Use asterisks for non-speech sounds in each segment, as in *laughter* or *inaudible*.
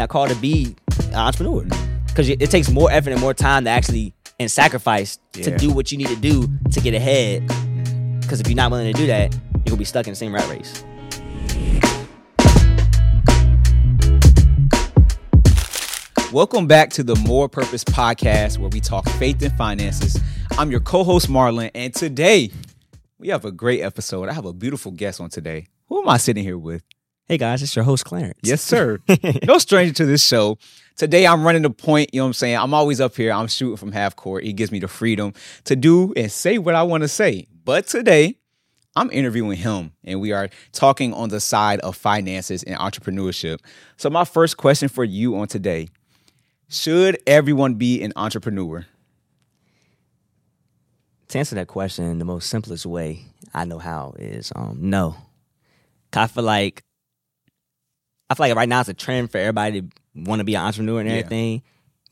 not called to be an entrepreneur because it takes more effort and more time to actually and sacrifice to do what you need to do to get ahead. Because if you're not willing to do that, you're gonna be stuck in the same rat race. Welcome back to the More Purpose Podcast, where we talk faith and finances. I'm your co-host Marlon, and today we have a great episode. I have a beautiful guest on today. Who am I sitting here with? Hey guys, it's your host Clarence. Yes, sir. *laughs* no stranger to this show. Today I'm running the point, you know what I'm saying? I'm always up here. I'm shooting from half court. He gives me the freedom to do and say what I want to say. But today I'm interviewing him and we are talking on the side of finances and entrepreneurship. So my first question for you on today, should everyone be an entrepreneur? to answer that question, the most simplest way I know how is um no. I feel like I feel like right now it's a trend for everybody to want to be an entrepreneur and Yeah. everything,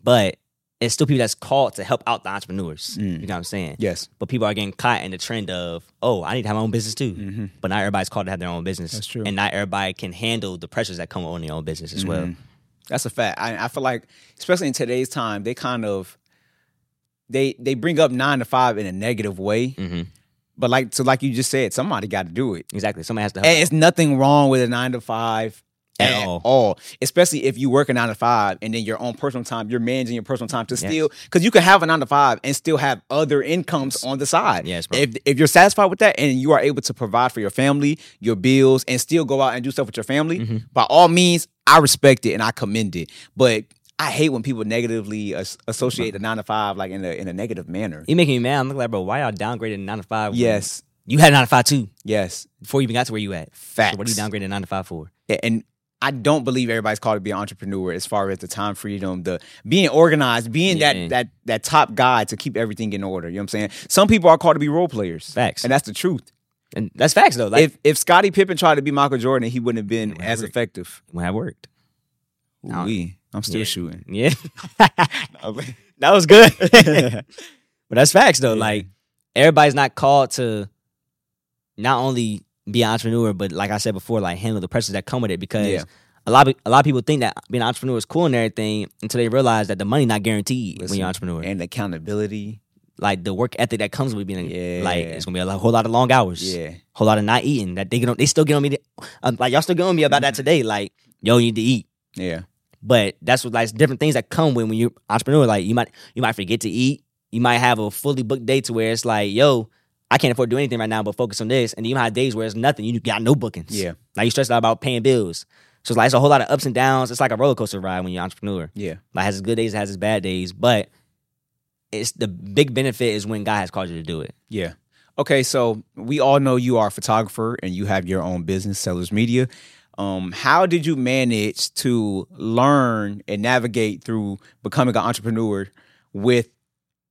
but it's still people that's called to help out the entrepreneurs. You mm. know what I'm saying? Yes. But people are getting caught in the trend of, oh, I need to have my own business too. Mm-hmm. But not everybody's called to have their own business. That's true. And not everybody can handle the pressures that come on their own business as well. Mm-hmm. That's a fact. I, I feel like, especially in today's time, they kind of they they bring up nine to five in a negative way. Mhm. But like so, like you just said, somebody got to do it. Exactly. Somebody has to help. And it's nothing wrong with a nine to five At at, all. all. Especially if you work a nine to five and then your own personal time, you're managing your personal time to Yes. still because you can have a nine to five and still have other incomes on the side. Yes, bro. If if you're satisfied with that and you are able to provide for your family, your bills, and still go out and do stuff with your family, Mm-hmm. by all means, I respect it and I commend it. But I hate when people negatively as- associate the nine to five like in a in a negative manner. you making me mad. I'm like, bro, why y'all downgraded nine to five? Yes, You had nine to five too yes, before you even got to where you at. facts. So what are you downgrading nine to five for? And I don't believe everybody's called to be an entrepreneur as far as the time freedom, the being organized, being Yeah. that that that top guy to keep everything in order. You know what I'm saying? Some people are called to be role players. Facts. And that's the truth. And that's facts though. Like if if Scottie Pippen tried to be Michael Jordan, he wouldn't have been Wouldn't as worked. effective. when I worked. Ooh-wee. I'm still Yeah. shooting. Yeah. *laughs* *laughs* that was good. *laughs* but that's facts though. Like everybody's not called to not only be an entrepreneur, but like I said before, like handle the pressures that come with it because Yeah. a lot of a lot of people think that being an entrepreneur is cool and everything until they realize that the money not guaranteed when you're an entrepreneur. And accountability. like the work ethic that comes with being Yeah. like it's gonna be a whole lot of long hours. Yeah. Whole lot of not eating. That they get on they still get on me to- um, like y'all still get on me about that today. Like, yo, you need to eat. Yeah. But that's what like different things that come when when you're entrepreneur. Like you might you might forget to eat. You might have a fully booked day to where it's like, yo, I can't afford to do anything right now but focus on this. And you have days where it's nothing. You got no bookings. Yeah. Like you stressed out about paying bills. So it's like it's a whole lot of ups and downs. It's like a roller coaster ride when you're an entrepreneur. Yeah. Like has its good days, it has its bad days. But it's the big benefit is when God has called you to do it. Yeah. Okay, so we all know you are a photographer and you have your own business, Sellers Media. Um, how did you manage to learn and navigate through becoming an entrepreneur with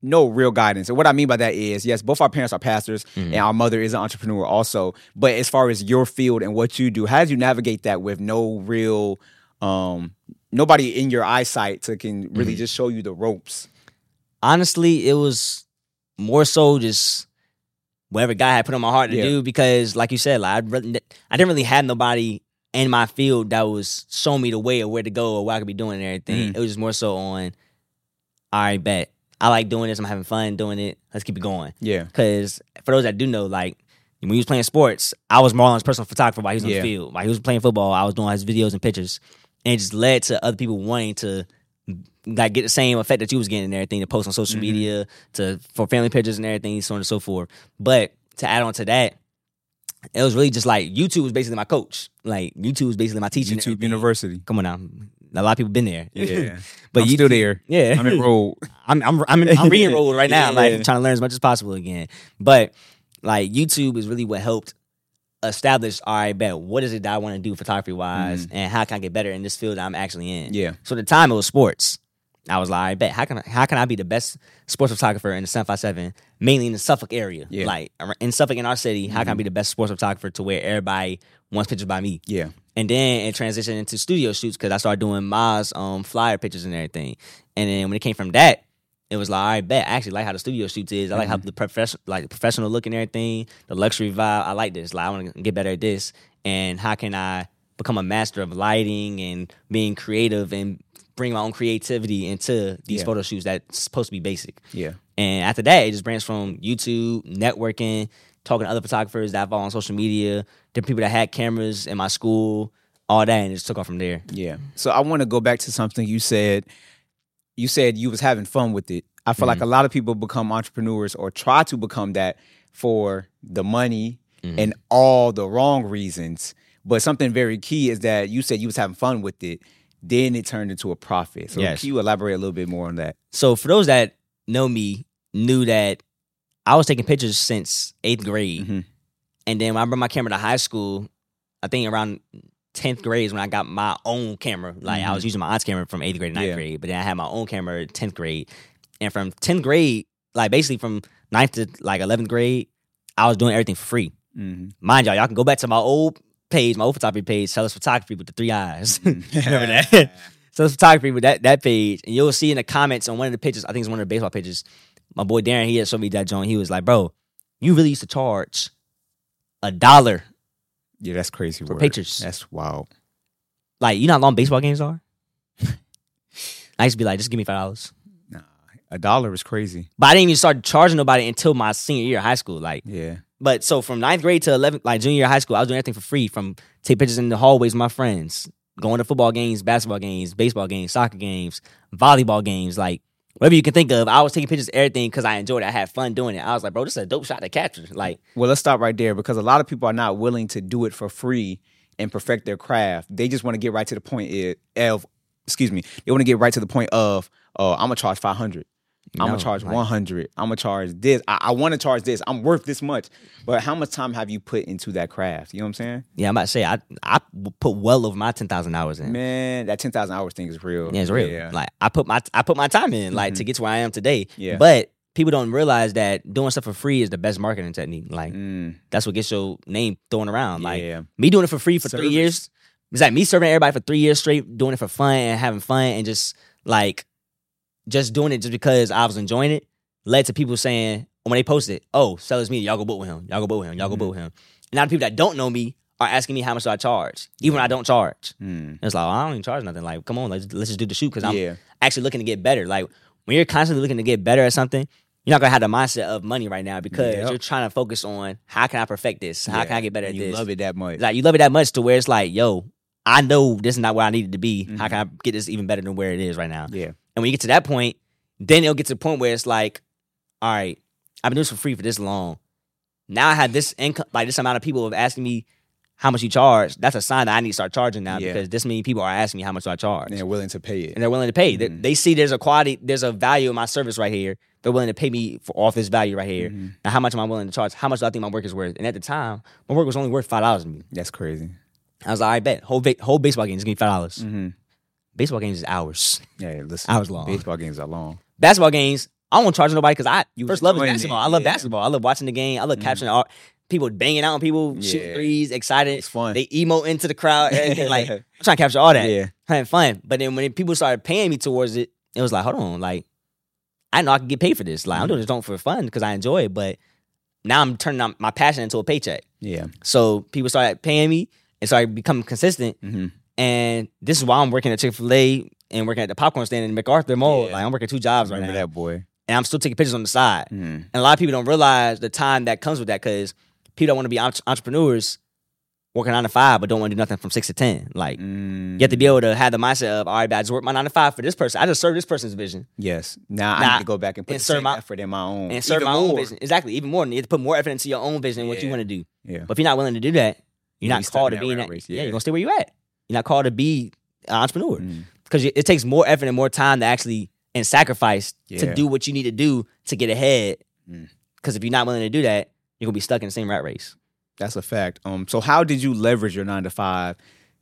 no real guidance? And what I mean by that is, yes, both our parents are pastors and our mother is an entrepreneur also. But as far as your field and what you do, how did you navigate that with no real um nobody in your eyesight to can really just show you the ropes? honestly, it was more so just whatever God had put on my heart to Yeah. do because, like you said, like I, really, I didn't really have nobody in my field that was showing me the way of where to go or what I could be doing and everything. Mhm. It was just more so on, all right, bet. I like doing this. I'm having fun doing it. Let's keep it going. Yeah. Because for those that do know, like when he was playing sports, I was Marlon's personal photographer while he was on Yeah. the field. While he was playing football, I was doing his videos and pictures. And it just led to other people wanting to like get the same effect that you was getting and everything to post on social Mhm. media, to for family pictures and everything, so on and so forth. But to add on to that, it was really just like YouTube was basically my coach. Like YouTube was basically my teacher. YouTube. University. Come on now. A lot of people been there. Yeah. *laughs* but I'm you still there. *laughs* Yeah. I'm enrolled. I'm I'm I'm, I'm *laughs* re-enrolled right now, like Yeah. trying to learn as much as possible again. But like YouTube is really what helped establish. All right, bet what is it that I want to do photography wise, and how can I get better in this field that I'm actually in? Mm-hmm. Yeah. So at the time it was sports. I was like, I bet how can I, how can I be the best sports photographer in the 757, mainly in the Suffolk area, Yeah. Mm-hmm. like in Suffolk in our city? How can I be the best sports photographer to where everybody wants pictures by me? Yeah. And then it transitioned into studio shoots because I started doing Ma's um, flyer pictures and everything. And then when it came from that, it was like, all right, bet. I actually like how the studio shoots is. I like how the professional, like the professional look and everything, the luxury vibe. I like this. Like I want to get better at this. And how can I become a master of lighting and being creative and bring my own creativity into these Yeah. photo shoots that's supposed to be basic. Yeah. And after that, it just branched from YouTube, networking, talking to other photographers that I follow on social media, different people that had cameras in my school, all that, and it just took off from there. Yeah. So I want to go back to something you said. You said you was having fun with it. I feel like mm-hmm. a lot of people become entrepreneurs or try to become that for the money mm-hmm. and all the wrong reasons. But something very key is that you said you was having fun with it. Then it turned into a profit. So Yes. can you elaborate a little bit more on that? So for those that know me, knew that I was taking pictures since eighth grade. Mhm. And then when I brought my camera to high school, I think around 10th grade is when I got my own camera. Like I was using my aunt's camera from eighth grade to ninth Yeah. grade, but then I had my own camera at 10th grade. And from 10th grade, like basically from ninth to like 11th grade, I was doing everything for free. Mhm. Mind y'all, y'all can go back to my old page, my old photography page, Sellers Photography with the three eyes. *laughs* Mm-hmm. Remember that? *laughs* Sellers Photography with that that page, and you'll see in the comments on one of the pictures. I think it's one of the baseball pictures. My boy Darren, he had showed me that joint. He was like, "Bro, you really used to charge a dollar. Yeah, that's crazy. For word. pictures. That's wild. Like, you know how long baseball games are? *laughs* I used to be like, just give me five dollars. Nah, a dollar is crazy. But I didn't even start charging nobody until my senior year of high school. Like, Yeah. But so from ninth grade to 11th, like junior high school, I was doing everything for free from take pictures in the hallways with my friends, going to football games, basketball games, baseball games, soccer games, volleyball games, like whatever you can think of. I was taking pictures of everything because I enjoyed it. I had fun doing it. I was like, bro, this is a dope shot to capture. Like, Well, let's stop right there because a lot of people are not willing to do it for free and perfect their craft. They just want to get right to the point of, excuse me, they want to get right to the point of, oh, I'm gonna charge 500. I'm gonna charge like- 100. I'm gonna charge this. I, I want to charge this. I'm worth this much. But how much time have you put into that craft? You know what I'm saying? yeah, I'm about to say, I I put well over my 10,000 hours in. Man, that 10,000 hours thing is real. Yeah, it's real. Yeah. Like I put my I put my time in, like to get to where I am today. Mm-hmm. Yeah. But people don't realize that doing stuff for free is the best marketing technique. Like Mm, that's what gets your name thrown around. Like yeah. me doing it for free for three years. It's like me serving everybody for three years straight, doing it for fun and having fun and just like just doing it just because I was enjoying it led to people saying when they posted, "Oh, sellers media, y'all go book with him, y'all go book with him, y'all go book with him." And now the people that don't know me are asking me how much do I charge, even when I don't charge. Mm. It's like I don't even charge nothing. Like, come on, let's let's just do the shoot because I'm Yeah. actually looking to get better. Like when you're constantly looking to get better at something, you're not gonna have the mindset of money right now because Yep. you're trying to focus on how can I perfect this? How can I get better at you this? love it that much. Like you love it that much to where it's like, yo, I know this is not where I needed to be. Mm-hmm. How can I get this even better than where it is right now? yeah. And when you get to that point, then it'll get to the point where it's like, all right, I've been doing this for free for this long. Now I have this income, like this amount of people have asking me how much you charge. That's a sign that I need to start charging now Yeah. because this many people are asking me how much do I charge, And they're willing to pay it. and they're willing to pay. They, Mhm. they see there's a quality, there's a value in my service right here. They're willing to pay me for off this value right here. Mhm. Now, how much am I willing to charge? How much do I think my work is worth? And at the time, my work was only worth five dollars to me. That's crazy. I was like, I bet whole ba- whole baseball game just give me five dollars. Mm-hmm. Baseball games is hours. Yeah, listen. Hours long. Baseball games are long. Basketball games, I won't charge nobody because I You first love basketball. it, I love yeah. basketball. I love watching the game. I love Mhm. capturing all people banging out on people, shooting Yeah. threes, excited. It's fun. They emo into the crowd. Like *laughs* I'm trying to capture all that. Yeah. Having fun. But then when people started paying me towards it, it was like, hold on, like I know I can get paid for this. Like I'm doing this for fun because I enjoy it, but now I'm turning my passion into a paycheck. Yeah. So people started paying me and started becoming consistent. Mm-hmm. And this is why I'm working at Chick Fil A and working at the popcorn stand in MacArthur Mall. Yeah. Like I'm working two jobs right Remember now, that boy. and I'm still taking pictures on the side. Mm. And a lot of people don't realize the time that comes with that because people don't want to be entre- entrepreneurs working nine to five, but don't want to do nothing from six to ten. Like Mm. you have to be able to have the mindset of, all right, I just work my nine to five for this person. I just serve this person's vision Yes. Now I Nah, need to go back and put and serve my- effort in my own. and serve Even my own more. vision. Exactly, even more. You have to put more effort into your own vision and what you want to do. Yeah. But if you're not willing to do that, you're Yeah, not called to be in that. race, Yeah. yeah. you're gonna stay where you at. You're not called to be an entrepreneur Mm. because it takes more effort and more time to actually and sacrifice Yeah. to do what you need to do to get ahead. Mm. Because if you're not willing to do that, you're gonna be stuck in the same rat race. That's a fact. Um. So how did you leverage your nine to five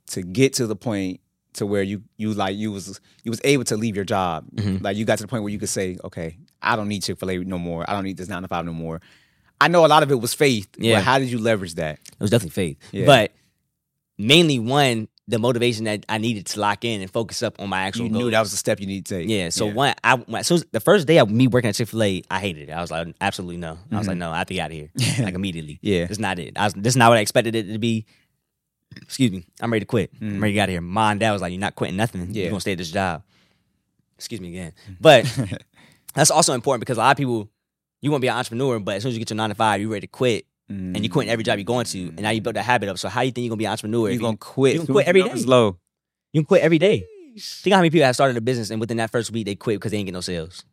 to get to the point to where you you like you was you was able to leave your job? Mhm. Like you got to the point where you could say, okay, I don't need Chick Fil A no more. I don't need this nine to five no more. I know a lot of it was faith. Yeah. But how did you leverage that? It was definitely faith, Yeah. but mainly one the motivation that I needed to lock in and focus up on my actual. You goals. knew that was the step you need to take. Yeah. So one, I when, so the first day of me working at Chick Fil A, I hated it. I was like, absolutely no. I was like, no, I have to get out of here, *laughs* like immediately. Mm-hmm. Yeah. It's not it. I was, this is not what I expected it to be. excuse me, I'm ready to quit. I'm ready to get out of here. Mom and dad was like, you're not quitting nothing. Yeah. You're gonna stay at this job. Excuse me again. But *laughs* that's also important because a lot of people, you want to be an entrepreneur, but as soon as you get your nine to five, you're ready to quit. And you quit every job you're going to, and now you built that habit up. So how you think you're gonna be an entrepreneur? You're gonna quit. you can quit every day. Low. You can quit every day. Think how many people have started a business and within that first week they quit because they ain't get no sales.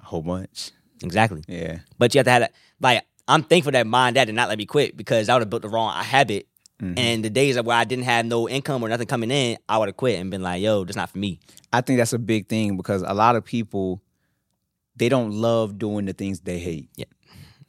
A whole bunch. Exactly. Yeah. But you have to have that. Like I'm thankful that and dad did not let me quit because I would have built the wrong habit. Mm-hmm. And the days where I didn't have no income or nothing coming in, I would have quit and been like, "Yo, that's not for me." I think that's a big thing because a lot of people they don't love doing the things they hate. Yeah,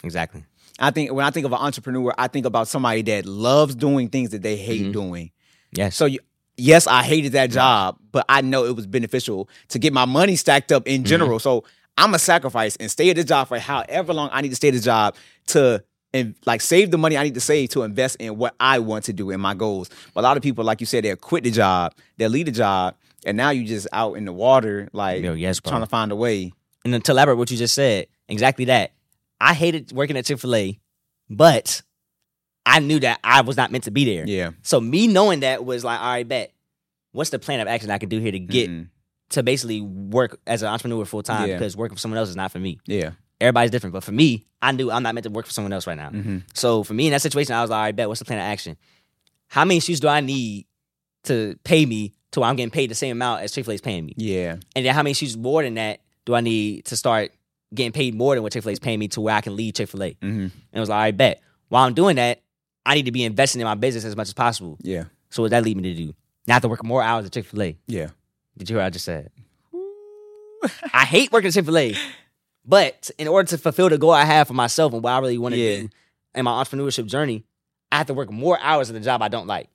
exactly. I think when I think of an entrepreneur, I think about somebody that loves doing things that they hate Mhm. doing. Yes. So you, yes, I hated that job, but I know it was beneficial to get my money stacked up in general. So I'm a sacrifice and stay at this job for however long I need to stay at the job to and like save the money I need to save to invest in what I want to do in my goals. But a lot of people, like you said, they'll quit the job, they'll leave the job, and now you just out in the water, like Yo, yes, bro. trying to find a way. and then to elaborate what you just said, exactly that. I hated working at Chick Fil A, but I knew that I was not meant to be there. Yeah. So me knowing that was like, all right, bet. What's the plan of action I can do here to get Mhm. to basically work as an entrepreneur full time? Yeah. Because working for someone else is not for me. Yeah. Everybody's different, but for me, I knew I'm not meant to work for someone else right now. hmm So for me in that situation, I was like, all right, bet. What's the plan of action? How many shoes do I need to pay me to where I'm getting paid the same amount as Chick Fil A is paying me? Yeah. And then how many shoes more than that do I need to start getting paid more than what Chick Fil A is paying me to where I can leave Chick Fil A? hmm And it was like, all right, bet. While I'm doing that, I need to be investing in my business as much as possible. Yeah. So what that lead me to do? Now I have to work more hours at Chick Fil A. Yeah. Did you hear what I just said? I hate working at Chick Fil A, but in order to fulfill the goal I have for myself and what I really want to Yeah. do in my entrepreneurship journey, I have to work more hours at the job I don't like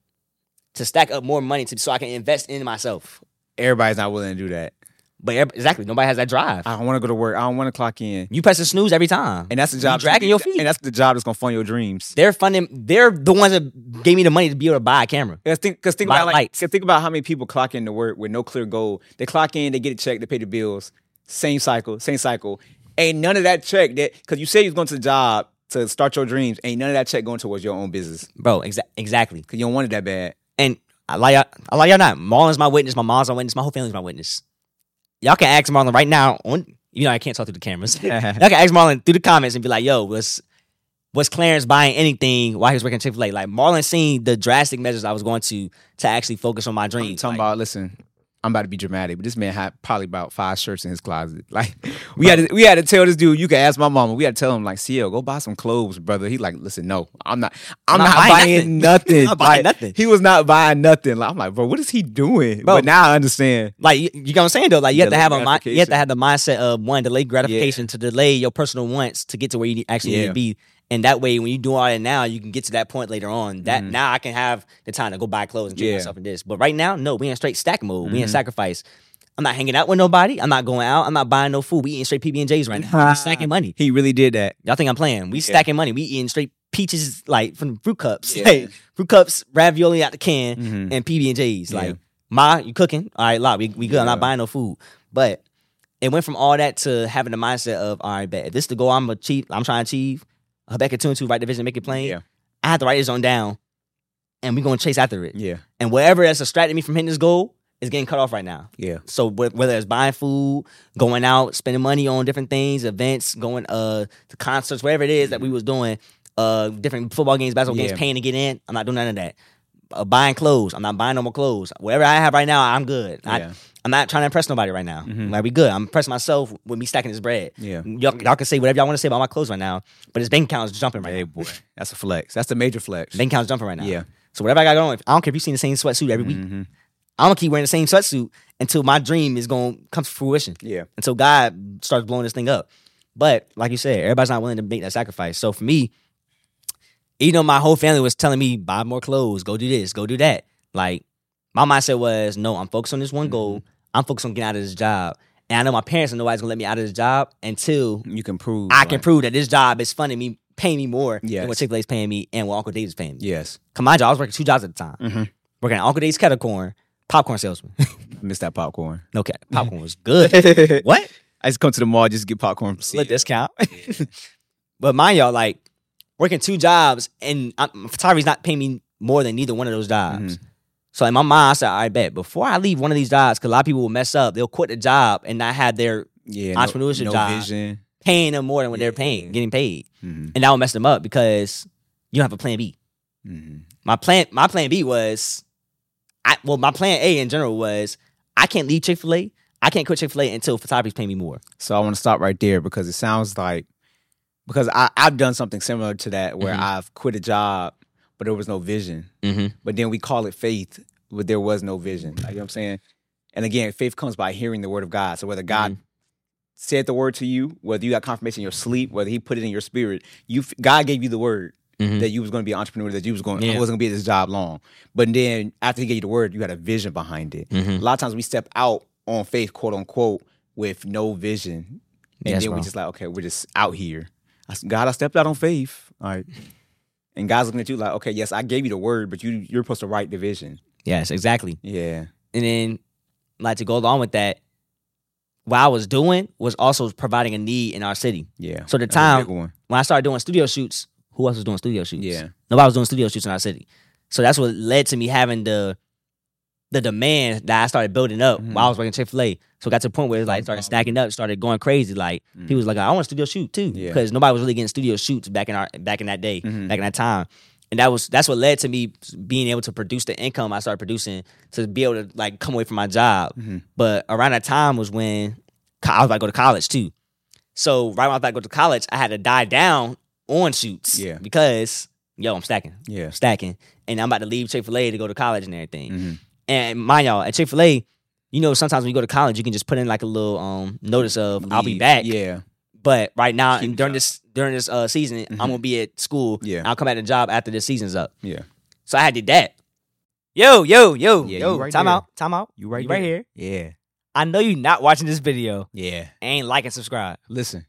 to stack up more money to, so I can invest in myself. Everybody's not willing to do that. But exactly, nobody has that drive. I don't want to go to work. I don't want to clock in. You press the snooze every time, And that's the job. dragging your feet. And that's the job that's gonna fund your dreams. they're funding. They're the ones that gave me the money to be able to buy a camera. Because think, cause think Lot about like, lights. 'cause think about how many people clock in to work with no clear goal. They clock in, they get a check, they pay the bills. Same cycle, same cycle. Ain't none of that check that because you said you was going to the job to start your dreams. Ain't none of that check going towards your own business Bro, exa- exactly. because you don't want it that bad. And I like I like y'all not. Marlon's my witness. My mom's my witness. My whole family's my witness. Y'all can ask Marlon right now. On you know I can't talk through the cameras. *laughs* y'all can ask Marlon through the comments and be like, "Yo, was was Clarence buying anything while he was working Chick Fil A?" Like Marlon seen the drastic measures I was going to to actually focus on my I'm dreams. talking Like, about listen. I'm about to be dramatic, but this man had probably about five shirts in his closet. *laughs* Like we had to, we had to tell this dude. You can ask my mama. We had to tell him like, CL, go buy some clothes, brother. He like, listen, no, I'm not. I'm, I'm not, not buying nothing. *laughs* I'm not buying Like, nothing. He was not buying nothing. Like, I'm like, bro, what is he doing? Bro. But now I understand. like you, you know what I'm saying though. Like you have to have a you have to have the mindset of one delay gratification to delay your personal wants to get to where you actually need to be. And that way, when you do all that now, you can get to that point later on. That now I can have the time to go buy clothes and treat Mm-hmm. Yeah. Mm-hmm. myself in this. But right now, no, we in straight stack mode. We in sacrifice. I'm not hanging out with nobody. I'm not going out. I'm not buying no food. We eating straight PB and J's right now. We stacking money. He really did that. Y'all think I'm playing? We stacking money. We eating straight peaches like from fruit cups, Yeah. *laughs* like fruit cups, ravioli out the can, Mhm. and PB and J's. Yeah. Like, ma, you cooking? All right, lot. We we good. I'm not buying no food. But it went from all that to having the mindset of all right, bet if this is the goal I'm achieve. I'm trying to achieve. Habakkuk two and two, write the vision, make it plain. Yeah. I have to write this on down, and we're gonna chase after it. Yeah. And whatever that's distracting me from hitting this goal is getting cut off right now. Yeah. So whether it's buying food, going out, spending money on different things, events, going uh to concerts, whatever it is that we was doing, uh different football games, basketball Yeah. games, paying to get in, I'm not doing none of that. Uh, buying clothes, I'm not buying no more clothes. Whatever I have right now, I'm good. Yeah. I, I'm not trying to impress nobody right now. Mhm. Like we good. I'm impressing myself with me stacking this bread. Yeah. Y'all, y'all can say whatever y'all want to say about my clothes right now, but his bank account is jumping right Hey now. boy, that's a flex. That's the major flex. Bank account's jumping right now. Yeah. So whatever I got going, I don't care if you've seen the same sweatsuit every week. Mhm. I'm gonna keep wearing the same sweatsuit until my dream is gonna come to fruition. Yeah. Until God starts blowing this thing up. But like you said, everybody's not willing to make that sacrifice. So for me, even though my whole family was telling me buy more clothes, go do this, go do that. Like my mindset was, no, I'm focused on this one goal. I'm focused on getting out of this job. And I know my parents and nobody's gonna let me out of this job until You can prove. I can prove that this job is funding me, paying me more than what Chick Fil A is paying me and what Uncle Dave's paying me. Yes. Come mind you, I was working two jobs at the time. Mhm. Working at Uncle Dave's kettle corn, popcorn salesman. *laughs* Miss that popcorn. no cap, popcorn was good. *laughs* what? I just come to the mall just to get popcorn. CL. discount. *laughs* but mind y'all, like working two jobs and I'm, photography's not paying me more than neither one of those jobs. Mm-hmm. So in my mind, I said, I bet before I leave one of these jobs, because a lot of people will mess up, they'll quit the job and not have their Yeah, Entrepreneurship no, no job. vision. paying them more than what they're paying, getting paid, Mhm. and that will mess them up because you don't have a plan B. Mhm. My plan, my plan B was, I well, my plan A in general was I can't leave Chick Fil A. I can't quit Chick Fil A until photography's paying me more. So I want to stop right there because it sounds like because I, I've done something similar to that where Mhm. I've quit a job, but there was no vision. Mm-hmm. But then we call it faith, but there was no vision. Like, you know what I'm saying? And again, faith comes by hearing the word of God. So whether God Mm-hmm. said the word to you, whether you got confirmation in your sleep, whether He put it in your spirit, you God gave you the word Mhm. that you was going to be an entrepreneur, that you was going, Yeah. wasn't going to be at this job long. But then after He gave you the word, you had a vision behind it. Mhm. A lot of times we step out on faith, quote unquote, with no vision, and Yes, then bro. we just like, okay, we're just out here. God, I stepped out on faith. All right. And God's looking at you like, okay, yes, I gave you the word, but you you're supposed to write the vision. Yes, exactly. Yeah. And then, like to go along with that, what I was doing was also providing a need in our city. Yeah. So the time- When I started doing studio shoots, who else was doing studio shoots? Yeah. nobody was doing studio shoots in our city. So that's what led to me having the the demand that I started building up Mhm. while I was working Chick Fil A. So it got to a point where it like started stacking up, started going crazy. Like Mm. people was like, I want a studio shoot too, Yeah. because nobody was really getting studio shoots back in our back in that day, Mhm. back in that time. And that was that's what led to me being able to produce the income I started producing to be able to like come away from my job. Mhm. But around that time was when I was about to go to college too. So right when I was about to go to college, I had to die down on shoots. Yeah. Because yo, I'm stacking Yeah. stacking, and I'm about to leave Chick Fil A to go to college and everything. Mhm. And mind y'all, at Chick Fil A, you know, sometimes when you go to college, you can just put in like a little um notice of I'll be back. Yeah. But right now, Keep and during this during this uh season, Mhm. I'm gonna be at school. Yeah. I'll come back to the job after the season's up. Yeah. So I had did that. Yo, yo, yo, Yeah, yo, right time there. out, time out. You right You right here. Yeah. I know you not watching this video. Yeah. Ain't like and subscribe. Listen.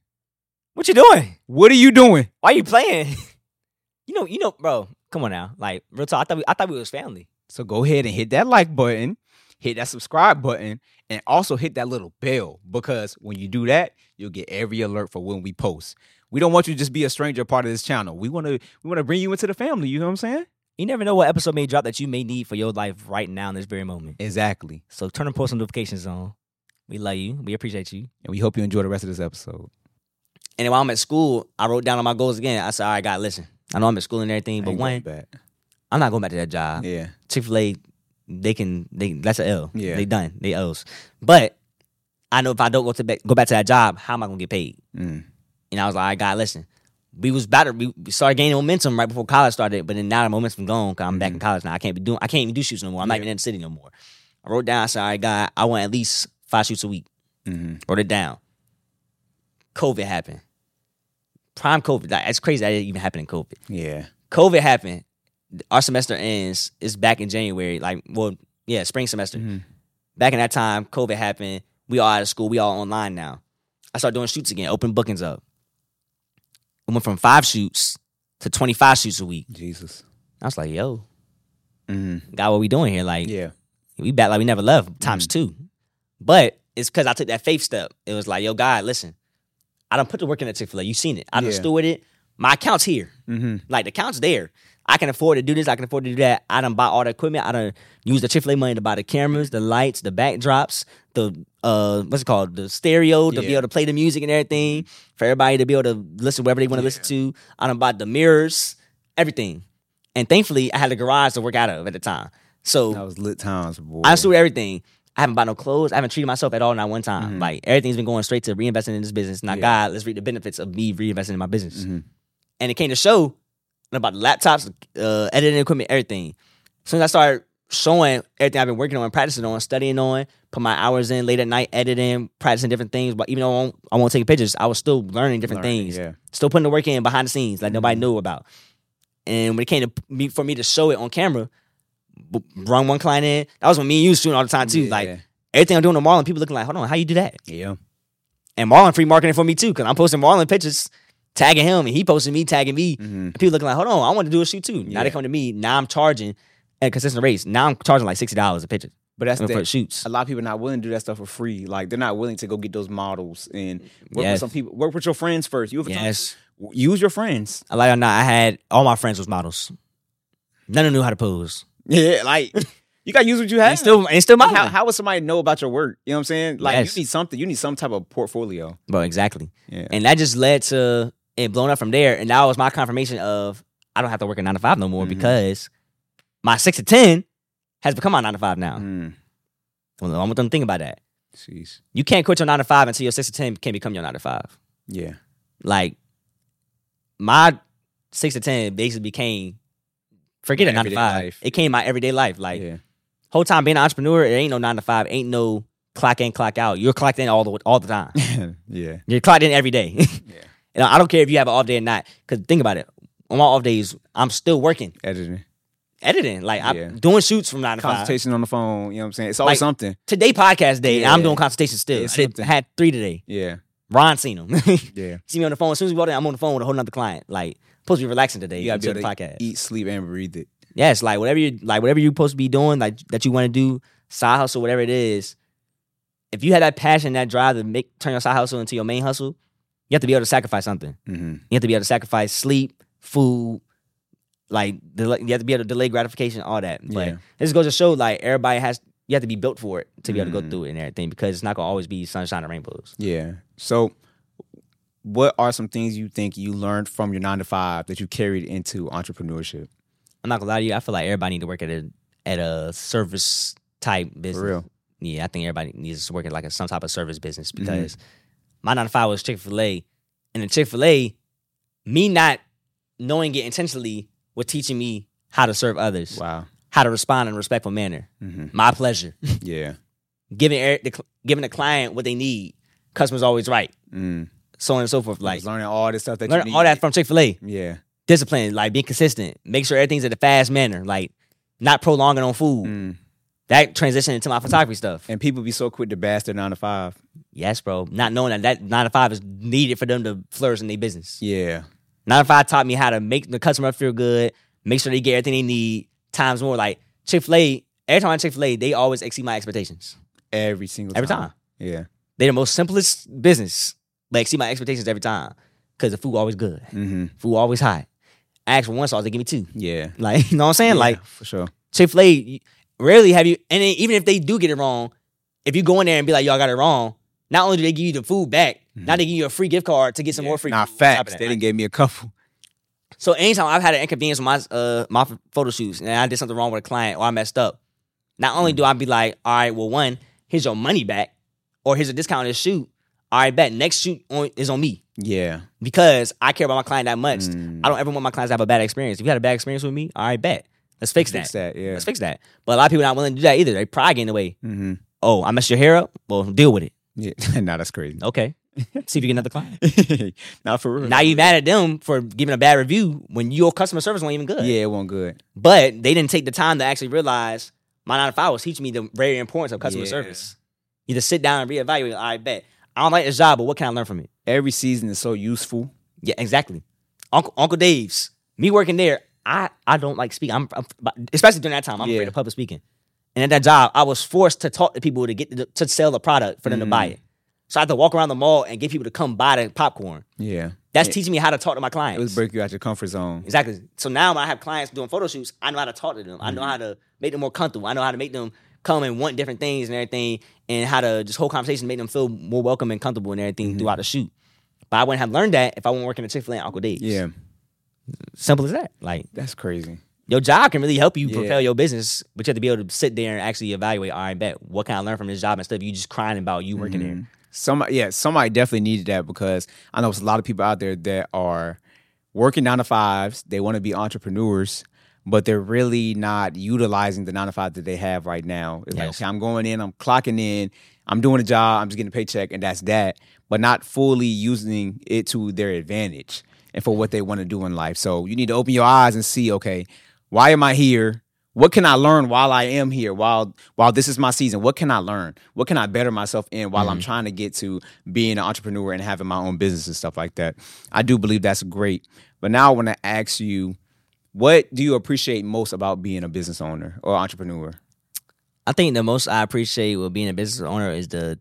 What you doing? What are you doing? Why you playing? *laughs* you know, you know, bro. Come on now, like real talk. I thought we, I thought we was family. So go ahead and hit that like button, hit that subscribe button, and also hit that little bell because when you do that, you'll get every alert for when we post. We don't want you to just be a stranger part of this channel. We want to we want to bring you into the family, you know what I'm saying? You never know what episode may drop that you may need for your life right now in this very moment. Exactly. So turn the post notifications on. We love you. We appreciate you. And we hope you enjoy the rest of this episode. And while I'm at school, I wrote down on my goals again. I said, all right, God, listen. I know I'm at school and everything, but one. I'm not going back to that job. Yeah. Chick Fil A, they can they that's an L. Yeah. they done. They L's. But I know if I don't go to back, go back to that job, how am I gonna get paid? Mm. And I was like, all right, God, listen. We was better. We we started gaining momentum right before college started, but then now the momentum gone. Cause I'm back in college now. I can't be doing. I can't even do shoots no more. I'm not Mm-hmm. Even in the city no more. I wrote down. I said, all right, God, I want at least five shoots a week. Mhm. Wrote it down. COVID happened. Prime COVID. Like, it's crazy that it even happened in COVID. Yeah. COVID happened. Our semester ends. It's back in January. Like, well, yeah, spring semester. Mhm. Back in that time, COVID happened. We all out of school. We all online now. I started doing shoots again. Open bookings up. It went from five shoots to twenty five shoots a week. Jesus. I was like, yo, Mhm. God, what we doing here? Like, Yeah. we back like we never left times two. But it's because I took that faith step. It was like, yo, God, listen, I don't put the work in at Chick Fil A. You seen it. I done Yeah. stewarded it. My account's here. Mhm. Like the account's there. I can afford to do this. I can afford to do that. I don't buy all the equipment. I don't use the Chick Fil A money to buy the cameras, the lights, the backdrops, the uh, what's it called, the stereo to be able to play the music and everything for everybody to be able to listen wherever they want to listen to. I don't buy the mirrors, everything, and thankfully I had a garage to work out of at the time. So That was lit times, boy. I steward everything. I haven't bought no clothes. I haven't treated myself at all, not one time. Mhm. Like everything's been going straight to reinvesting in this business. Now, Yeah. God, let's reap the benefits of me reinvesting in my business. Mhm. And it came to show about the laptops, uh, editing equipment, everything. As soon as I started showing everything I've been working on, practicing on, studying on, put my hours in late at night, editing, practicing different things. But even though I won't, I won't take pictures, I was still learning different Learning, things. Yeah. Still putting the work in behind the scenes like nobody Mhm. knew about. And when it came to me for me to show it on camera, run one client in. That was when me and you shooting all the time too. Like Yeah. everything I'm doing on Marlon, people looking like, hold on, how you do that? Yeah. And Marlon free marketing for me too, because I'm posting Marlon pictures, tagging him, and he posted me, tagging me. Mhm. And people looking like, hold on, I want to do a shoot too. Now Yeah. they come to me. Now I'm charging at consistent rates. Now I'm charging like sixty dollars a picture But that's for the, shoots. a lot of people are not willing to do that stuff for free. Like they're not willing to go get those models and work Yes. with some people. Work with your friends first. You have a Yes, use your friends. I like or not, I had all my friends was models. None of them knew how to pose. Yeah, like *laughs* you gotta use what you have. And still, and still Like, modeling. how, how would somebody know about your work? You know what I'm saying? Like Yes. you need something. You need some type of portfolio. Bro, exactly. Yeah. And that just led to it blowing up from there. And that was my confirmation of I don't have to work a nine to five no more Mhm. because my six to ten has become my nine to five now. Mm, Well, I want them to think about that. jeez. You can't quit your nine to five until your six to ten can become your nine to five. Yeah. Like my six to ten basically became forget it nine to five. life. It came my everyday life. Like yeah. whole time being an entrepreneur, it ain't no nine to five, ain't no clock in, clock out. You're clocked in all the all the time. *laughs* yeah. You're clocked in every day. *laughs* Yeah. And I don't care if you have an off day or not. Cause think about it. On my off days, I'm still working, Editing. editing. Like I'm doing shoots from nine to five. Consultation on the phone. You know what I'm saying? It's always Like- something. Today podcast day, and I'm Yeah. doing consultations still. It's I did, something. had three today. Yeah. Ron seen them. *laughs* Yeah. See me on the phone. As soon as we walk in, I'm on the phone with a whole nother client. Like supposed to be relaxing today. You gotta be until able the podcast. eat, sleep, and breathe it. Yes, like whatever you like, whatever you're supposed to be doing, like that you want to do, side hustle, whatever it is. If you had that passion, that drive to make turn your side hustle into your main hustle, you have to be able to sacrifice something. Mm-hmm. You have to be able to sacrifice sleep, food, like you have to be able to delay gratification, all that. But Yeah. this goes to show like everybody has you have to be built for it to be able to go through it and everything because it's not gonna always be sunshine and rainbows. Yeah. So, what are some things you think you learned from your nine to five that you carried into entrepreneurship? I'm not gonna lie to you, I feel like everybody need to work at a at a service type business. real. Yeah, I think everybody needs to work at like a, some type of service business Mm-hmm. My nine to five was Chick fil A, and the Chick fil A, me not knowing it intentionally was teaching me how to serve others, Wow. how to respond in a respectful manner. Mm-hmm. My pleasure. Yeah. giving er- the, giving the client what they need. Customers always right. Mm. So on and so forth. Like learning all this stuff that learn you need. all that from Chick Fil A. Yeah. Discipline, like being consistent. Make sure everything's in a fast manner. Like not prolonging on food. Mm. That transitioned into my photography stuff. And people be so quick to bash their nine to five. Yes, bro. Not knowing that that nine to five is needed for them to flourish in their business. Yeah. Nine to five taught me how to make the customer feel good, make sure they get everything they need. Times more like Chick Fil A. Every time I Chick Fil A, they always exceed my expectations. Every single Every time. time. Yeah. They're the most simplest business, but exceed my expectations every time. Cause the food always good, Mm-hmm. food always hot. I ask for one sauce, they give me two. Yeah. Like *laughs* you know what I'm saying? Yeah, Like for sure. Chick Fil A, rarely have you. And even if they do get it wrong, if you go in there and be like, "Y'all got it wrong," not only do they give you the food back, now they give you a free gift card to get some more free. Nah, food on top of facts. They didn't give me a couple. So anytime I've had an inconvenience with my uh my photo shoots and I did something wrong with a client or I messed up, not only do I be like, all right, well, one, here's your money back, or here's a discount on this shoot. All right, bet next shoot on, is on me Yeah. because I care about my client that much. Mm. I don't ever want my clients to have a bad experience. If you had a bad experience with me, all right, bet. Let's fix, that. that. Yeah. Let's fix that. But a lot of people not willing to do that either. They pride get in the way. Mm-hmm. Oh, I messed your hair up. Well, deal with it. Yeah. *laughs* nah, that's crazy. Okay. *laughs* See if you get another client. *laughs* Not for real. now you mad at them for giving a bad review when your customer service wasn't even good. Yeah, it wasn't good. But they didn't take the time to actually realize my nine to five was teaching me the very importance of customer Yeah. service. You just sit down and reevaluate. I bet I don't like this job, but what can I learn from it? Every season is so useful. Yeah, exactly. Uncle Uncle Dave's me working there. I I don't like speaking. I'm, I'm especially during that time. I'm Yeah. afraid of public speaking. And at that job, I was forced to talk to people to get the, to sell the product for them to Mm. buy it. So I had to walk around the mall and get people to come buy the popcorn. Yeah. That's It- teaching me how to talk to my It clients. was break you out your comfort zone. Exactly. So now when I have clients doing photo shoots, I know how to talk to them. I Mm-hmm. know how to make them more comfortable. I know how to make them come and want different things and everything, and how to just whole conversation make them feel more welcome and comfortable and everything Mm-hmm. throughout the shoot. But I wouldn't have learned that if I wasn't working at Chick Fil A and Uncle Dave's. Yeah. Simple as that. Like That's crazy. your job can really help you Yeah. propel your business, but you have to be able to sit there and actually evaluate. All right, bet what can I learn from this job instead of you just crying about you working Mm-hmm. there. Somebody, yeah, somebody definitely needed that because I know there's a lot of people out there that are working nine to fives. They want to be entrepreneurs, but they're really not utilizing the nine to five that they have right now. It's like, okay, I'm going in, I'm clocking in, I'm doing a job, I'm just getting a paycheck, and that's that. But not fully using it to their advantage and for what they want to do in life. So you need to open your eyes and see, okay, why am I here? What can I learn while I am here? While while this is my season, what can I learn? What can I better myself in while I'm mm. trying to get to being an entrepreneur and having my own business and stuff like that? I do believe that's great. But now I want to ask you, what do you appreciate most about being a business owner or entrepreneur? I think the most I appreciate with being a business owner is the,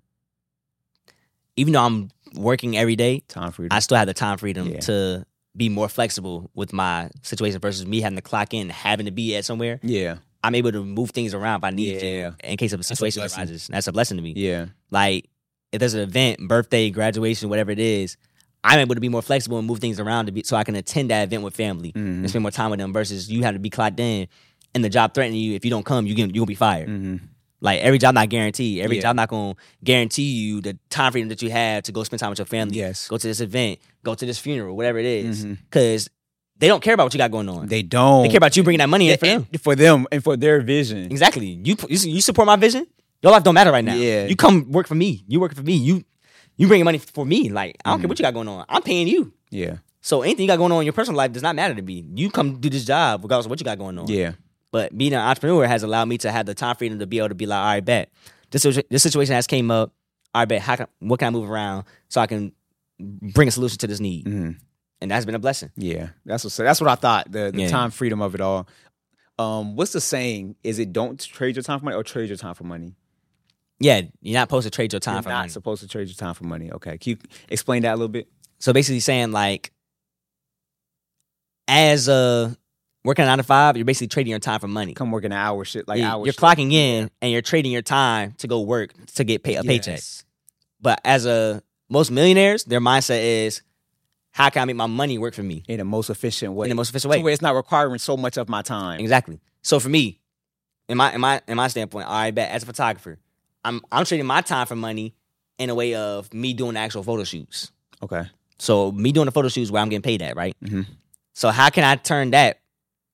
even though I'm working every day, Time you. I still have the time freedom Yeah. to be more flexible with my situation versus me having to clock in, having to be at somewhere. Yeah. I'm able to move things around if I need Yeah. to in case of a a situation blessing. arises. That's a blessing to me. Yeah. Like if there's an event, birthday, graduation, whatever it is, I'm able to be more flexible and move things around to be so I can attend that event with family Mm-hmm. and spend more time with them versus you have to be clocked in and the job threatening you. If you don't come, you get you gonna be fired. Mm-hmm. Like every job not guaranteed. Every Yeah. job not gonna guarantee you the time freedom that you have to go spend time with your family. Yes. Go to this event, go to this funeral, whatever it is. Mhm. Cause they don't care about what you got going on. They, don't. They care about you bringing that money in for them. for them and for their vision. Exactly. You you you support my vision. Your life don't matter right now. Yeah. You come work for me. You work for me. You you bringing money for me. Like I don't Mm-hmm. care what you got going on. I'm paying you. Yeah. So anything you got going on in your personal life does not matter to me. You come do this job regardless of what you got going on. Yeah. But being an entrepreneur has allowed me to have the time freedom to be able to be like, all right, bet this this situation has came up. All right, bet how can what can I move around so I can bring a solution to this need? Mhm. And that's been a blessing. Yeah. That's what that's what I thought. The the Yeah. time freedom of it all. Um, what's the saying? Is it don't trade your time for money or trade your time for money? Yeah, you're not supposed to trade your time for money. You're for not money. supposed to trade your time for money. Okay. Can you explain that a little bit? So basically saying like as a working a nine to five, you're basically trading your time for money. Come work an hour shit like Yeah, hours. you're clocking in and you're trading your time to go work to get pay, a paycheck. But as a most millionaires, their mindset is how can I make my money work for me in the most efficient way. in the most efficient way? where it's not requiring so much of my time. Exactly. So for me, in my in my in my standpoint, all right, bet as a photographer, I'm I'm trading my time for money in a way of me doing the actual photo shoots. Okay. So me doing the photo shoots where I'm getting paid at, right? Mhm. So how can I turn that?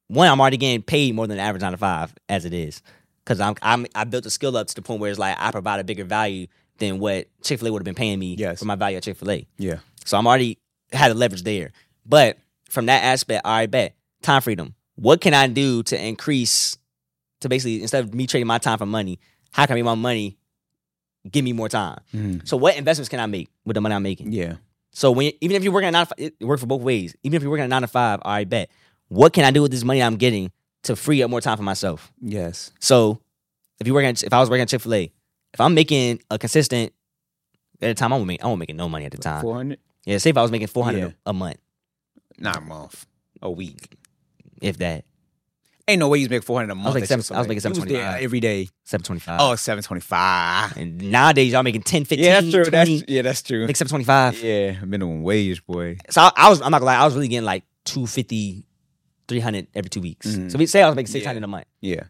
One, I'm already getting paid more than the average nine to five as it is, because I'm I'm I built a skill up to the point where it's like I provide a bigger value than what Chick Fil A would have been paying me Yes. for my value at Chick Fil A. Yeah. So I'm already had a leverage there. But from that aspect, all right, bet time freedom. What can I do to increase? To basically instead of me trading my time for money, how can I make my money give me more time? Mhm. So what investments can I make with the money I'm making? Yeah. So when even if you're working at nine, to five, it works for both ways. Even if you're working at nine to five, all right, bet. What can I do with this money I'm getting to free up more time for myself? Yes. So if you working, at, if I was working at Chick Fil A, if I'm making a consistent at the time, I won't make, I won't making no money at the time. Four hundred? Yeah, say if I was making four hundred Yeah. a month, Not a month. A week. if that Ain't no way he's make four hundred a month. making at seven- Chick-fil-A. I was making 725. every day. seven twenty five. Oh, 725. and nowadays y'all making 10, 15, Yeah, that's true. 20, That's, yeah, that's true. make seven twenty five. Yeah, minimum wage, boy. So I, I was, I'm not gonna lie, I was really getting like 250, 300 every two weeks. Mhm. So we say I was making 600 Yeah. a month. Yeah.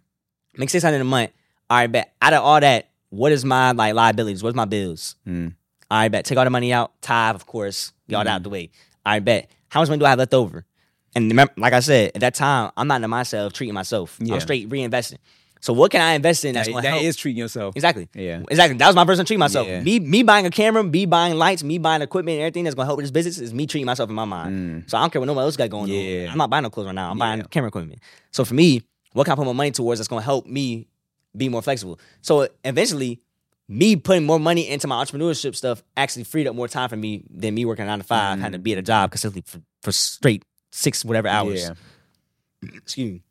make six hundred a month. All right, bet. Out of all that, what is my like liabilities? What's my bills? Mm. All right, bet. Take all the money out. Tithe, of course. Get all that out the way. All right, bet. How much money do I have left over? And remember, like I said, at that time, I'm not in of treating myself. Yeah. I'm straight reinvesting. So what can I invest in that's That, going to that help? is treating yourself. exactly. Yeah. Exactly. That was my person treating myself. Yeah. Me, me buying a camera, me buying lights, me buying equipment, and everything that's gonna help with this business is me treating myself in my mind. Mm. So I don't care what nobody else got going Yeah. on. I'm not buying no clothes right now. I'm buying camera equipment. So for me, what can I put my money towards that's gonna help me be more flexible? So eventually, me putting more money into my entrepreneurship stuff actually freed up more time for me than me working nine to 5 having to be at a job consistently for, for straight six whatever hours. Yeah. Excuse me.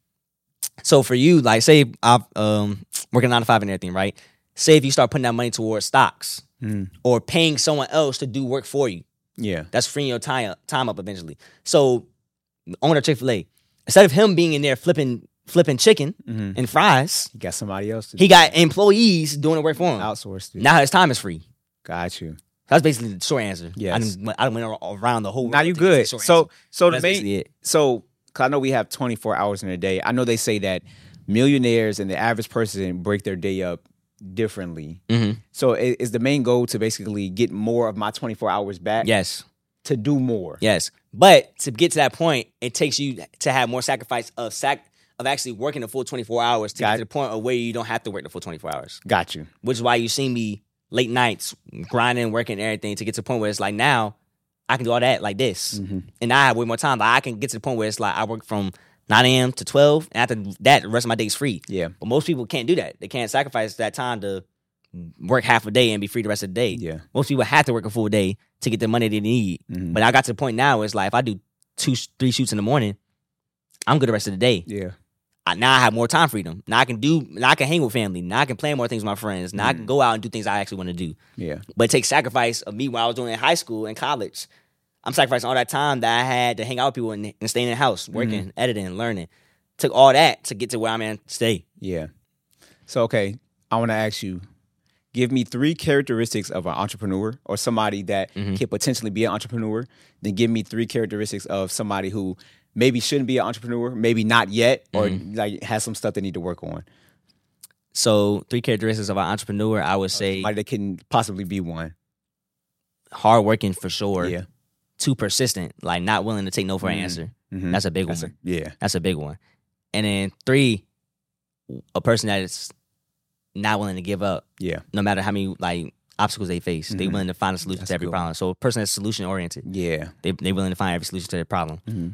So for you, like say I'm um working nine to five and everything, right? Say if you start putting that money towards stocks Mm. or paying someone else to do work for you, Yeah. that's freeing your time up, time up eventually. So owner of Chick Fil A, instead of him being in there flipping flipping chicken Mhm. and fries, he got somebody else to he got employees doing the work for him. outsourced. it. Now his time is free. Got you. That's basically the short answer. Yes. I didn't, I didn't went around the whole. Now you to get to the good. So so the main so 'cause I know we have 24 hours in a day. I know they say that millionaires and the average person break their day up differently. Mhm. So is the main goal to basically get more of my 24 hours back Yes. to do more. Yes, but to get to that point, it takes you to have more sacrifice of sac of actually working the full twenty four hours to Got get to the point of where you don't have to work the full twenty four hours. Got you. Which is why you see me late nights grinding, working, everything to get to the point where it's like now I can do all that like this, Mhm. and I have way more time. Like I can get to the point where it's like I work from nine a.m. to twelve, and after that, the rest of my day is free. Yeah. But most people can't do that. They can't sacrifice that time to work half a day and be free the rest of the day. Yeah. Most people have to work a full day to get the money they need. Mhm. But I got to the point now where it's like if I do two, three shoots in the morning, I'm good the rest of the day. Yeah. I, now I have more time freedom. Now I can do. Now I can hang with family. Now I can plan more things with my friends. Now I can go out and do things I actually want to do. Yeah. But it takes sacrifice of me when I was doing it in high school and college. I'm sacrificing all that time that I had to hang out with people and, and stay in the house, Mm-hmm. working, editing, learning. Took all that to get to where I'm at today. Yeah. So okay, I want to ask you, give me three characteristics of an entrepreneur or somebody that Mm-hmm. can potentially be an entrepreneur. Then give me three characteristics of somebody who maybe shouldn't be an entrepreneur, maybe not yet, or Mm-hmm. like has some stuff they need to work on. So three characteristics of an entrepreneur, I would say Somebody that can possibly be one. hardworking for sure. Yeah. Too persistent, like not willing to take no for an Mhm. answer. Mhm. That's a big That's a, one. yeah. That's a big one. And then three, a person that is not willing to give up, Yeah. no matter how many like obstacles they face. They Mhm. willing to find a solution That's to every good. problem. So a person that's solution oriented, Yeah. they they willing to find every solution to their problem. Mhm.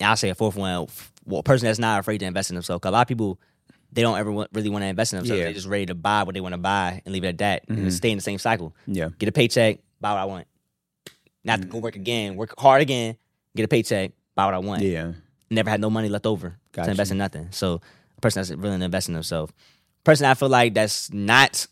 I'll say a fourth one, well, a person that's not afraid to invest in themselves. 'Cause a lot of people, they don't ever want, really want to invest in themselves. Yeah. They're just ready to buy what they want to buy and leave it at that Mhm. and stay in the same cycle. Yeah. Get a paycheck, buy what I want. Not Mm. to go work again, work hard again, get a paycheck, buy what I want. Yeah. Never had no money left over Gotcha. to invest in nothing. So a person that's willing to invest in themselves. Person I feel like that's not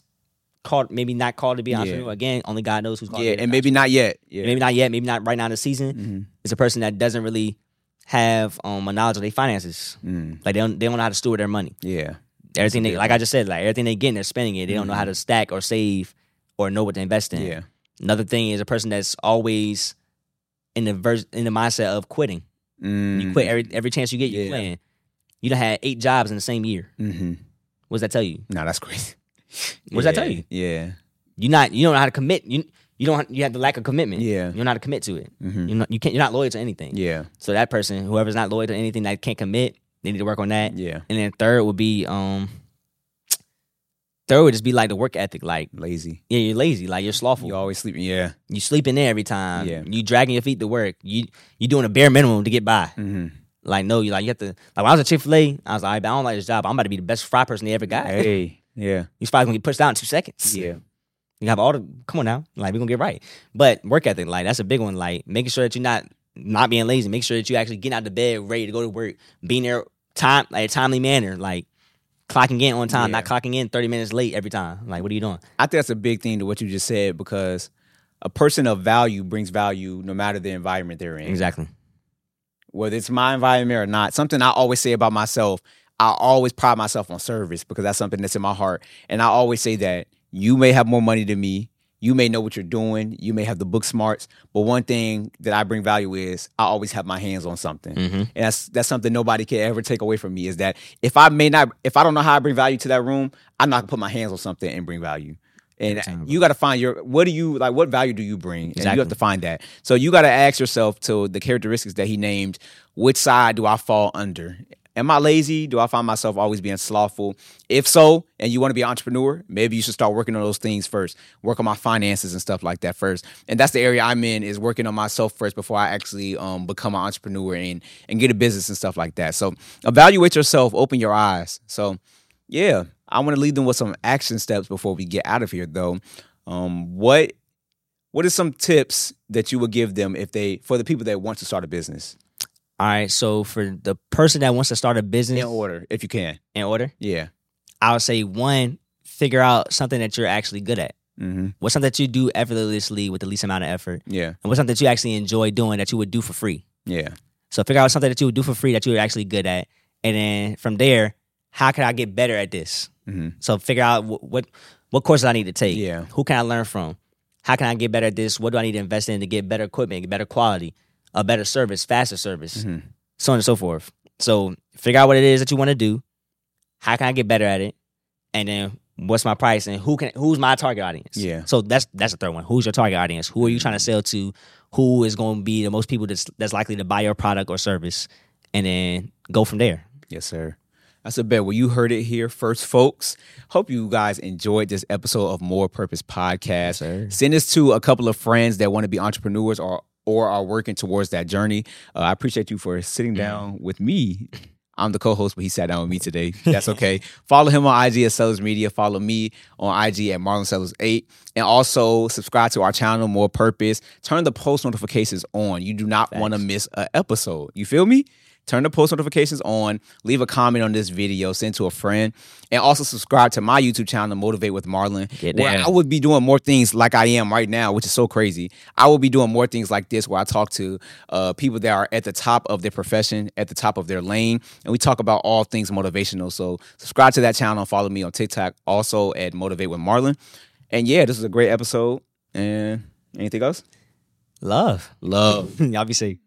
called, maybe not called to be an Yeah. entrepreneur. Again, only God knows who's called. Yeah. to be And maybe not yet. Yeah. maybe not yet, maybe not right now in the season. Mhm. It's a person that doesn't really have um, a knowledge of their finances. Mm. Like they don't, they don't know how to steward their money. Yeah. Everything they, like I just said, like everything they get, they're spending it. They don't know how to stack or save or know what to invest in. Mm-hmm. Yeah. Another thing is a person that's always in the vers- in the mindset of quitting. Mm. You quit every every chance you get. You're Yeah. quitting. You done had eight jobs in the same year. Mm-hmm. What does that tell you? No, that's crazy. *laughs* What does that tell you? Yeah. You not you don't know how to commit. You you don't you have the lack of commitment. Yeah. You don't know how to commit to it. Mhm. You're not you can't you're not loyal to anything. Yeah. So that person, whoever's not loyal to anything that can't commit, they need to work on that. Yeah. And then third would be um third would just be like the work ethic. Like Lazy. yeah, you're lazy, like you're slothful. You always sleeping. Yeah. You sleeping there every time. Yeah. You dragging your feet to work. You you doing a bare minimum to get by. Mm-hmm. Like no, you like you have to like when I was at Chick Fil A, I was like, I don't like this job. I'm about to be the best fry person they ever got. Hey. Yeah. *laughs* You're probably gonna get pushed out in two seconds. Yeah. You have all the come on now, like we're gonna get right. But work ethic, like that's a big one. Like making sure that you're not not being lazy. Make sure that you actually getting out of bed, ready to go to work, being there time like a timely manner, like clocking in on time, Yeah. not clocking in thirty minutes late every time. Like what are you doing? I think that's a big thing to what you just said because a person of value brings value no matter the environment they're in. Exactly. Whether it's my environment or not. Something I always say about myself, I always pride myself on service because that's something that's in my heart. And I always say that you may have more money than me. You may know what you're doing. You may have the book smarts. But one thing that I bring value is I always have my hands on something. Mm-hmm. And that's that's something nobody can ever take away from me is that if I may not if I don't know how I bring value to that room, I'm not gonna put my hands on something and bring value. And time, you got to find your what do you like? What value do you bring? And you have to find that. So you got to ask yourself to the characteristics that he named. Which side do I fall under? Am I lazy? Do I find myself always being slothful? If so, and you want to be an entrepreneur, maybe you should start working on those things first. Work on my finances and stuff like that first. And that's the area I'm in is working on myself first before I actually um, become an entrepreneur and and get a business and stuff like that. So evaluate yourself, open your eyes. So yeah, I want to lead them with some action steps before we get out of here though. Um, what what are some tips that you would give them if they for the people that want to start a business? All right. So for the person that wants to start a business In order, if you can. in order, Yeah. I would say one, figure out something that you're actually good at. Mm-hmm. What's something that you do effortlessly with the least amount of effort, Yeah. and what's something that you actually enjoy doing that you would do for free. Yeah. So figure out something that you would do for free that you're actually good at, and then from there, how can I get better at this? Mm-hmm. So figure out what what, what courses I need to take. Yeah. Who can I learn from? How can I get better at this? What do I need to invest in to get better equipment, get better quality, a better service, faster service, Mhm. so on and so forth. So figure out what it is that you want to do. How can I get better at it? And then what's my price and who can who's my target audience? Yeah. So that's that's the third one. Who's your target audience? Who are you trying to sell to? Who is going to be the most people that's that's likely to buy your product or service? And then go from there. Yes, sir. That's a bet. Well, you heard it here first, folks. Hope you guys enjoyed this episode of More Purpose Podcast. Send this to a couple of friends that want to be entrepreneurs or or are working towards that journey. Uh, I appreciate you for sitting down with me. I'm the co-host, but he sat down with me today. *laughs* That's okay. Follow him on IG at Sellers Media. Follow me on IG at Marlon Sellers 8. And also subscribe to our channel, More Purpose. Turn the post notifications on. You do not want to miss an episode. You feel me? Turn the post notifications on, leave a comment on this video, send to a friend, and also subscribe to my YouTube channel, Motivate with Marlon, Get where down. I would be doing more things like I am right now, which is so crazy. I will be doing more things like this where I talk to uh, people that are at the top of their profession, at the top of their lane, and we talk about all things motivational. So subscribe to that channel and follow me on TikTok also at Motivate with Marlon. And yeah, this is a great episode. And anything else? Love. Love. *laughs* Y'all be safe.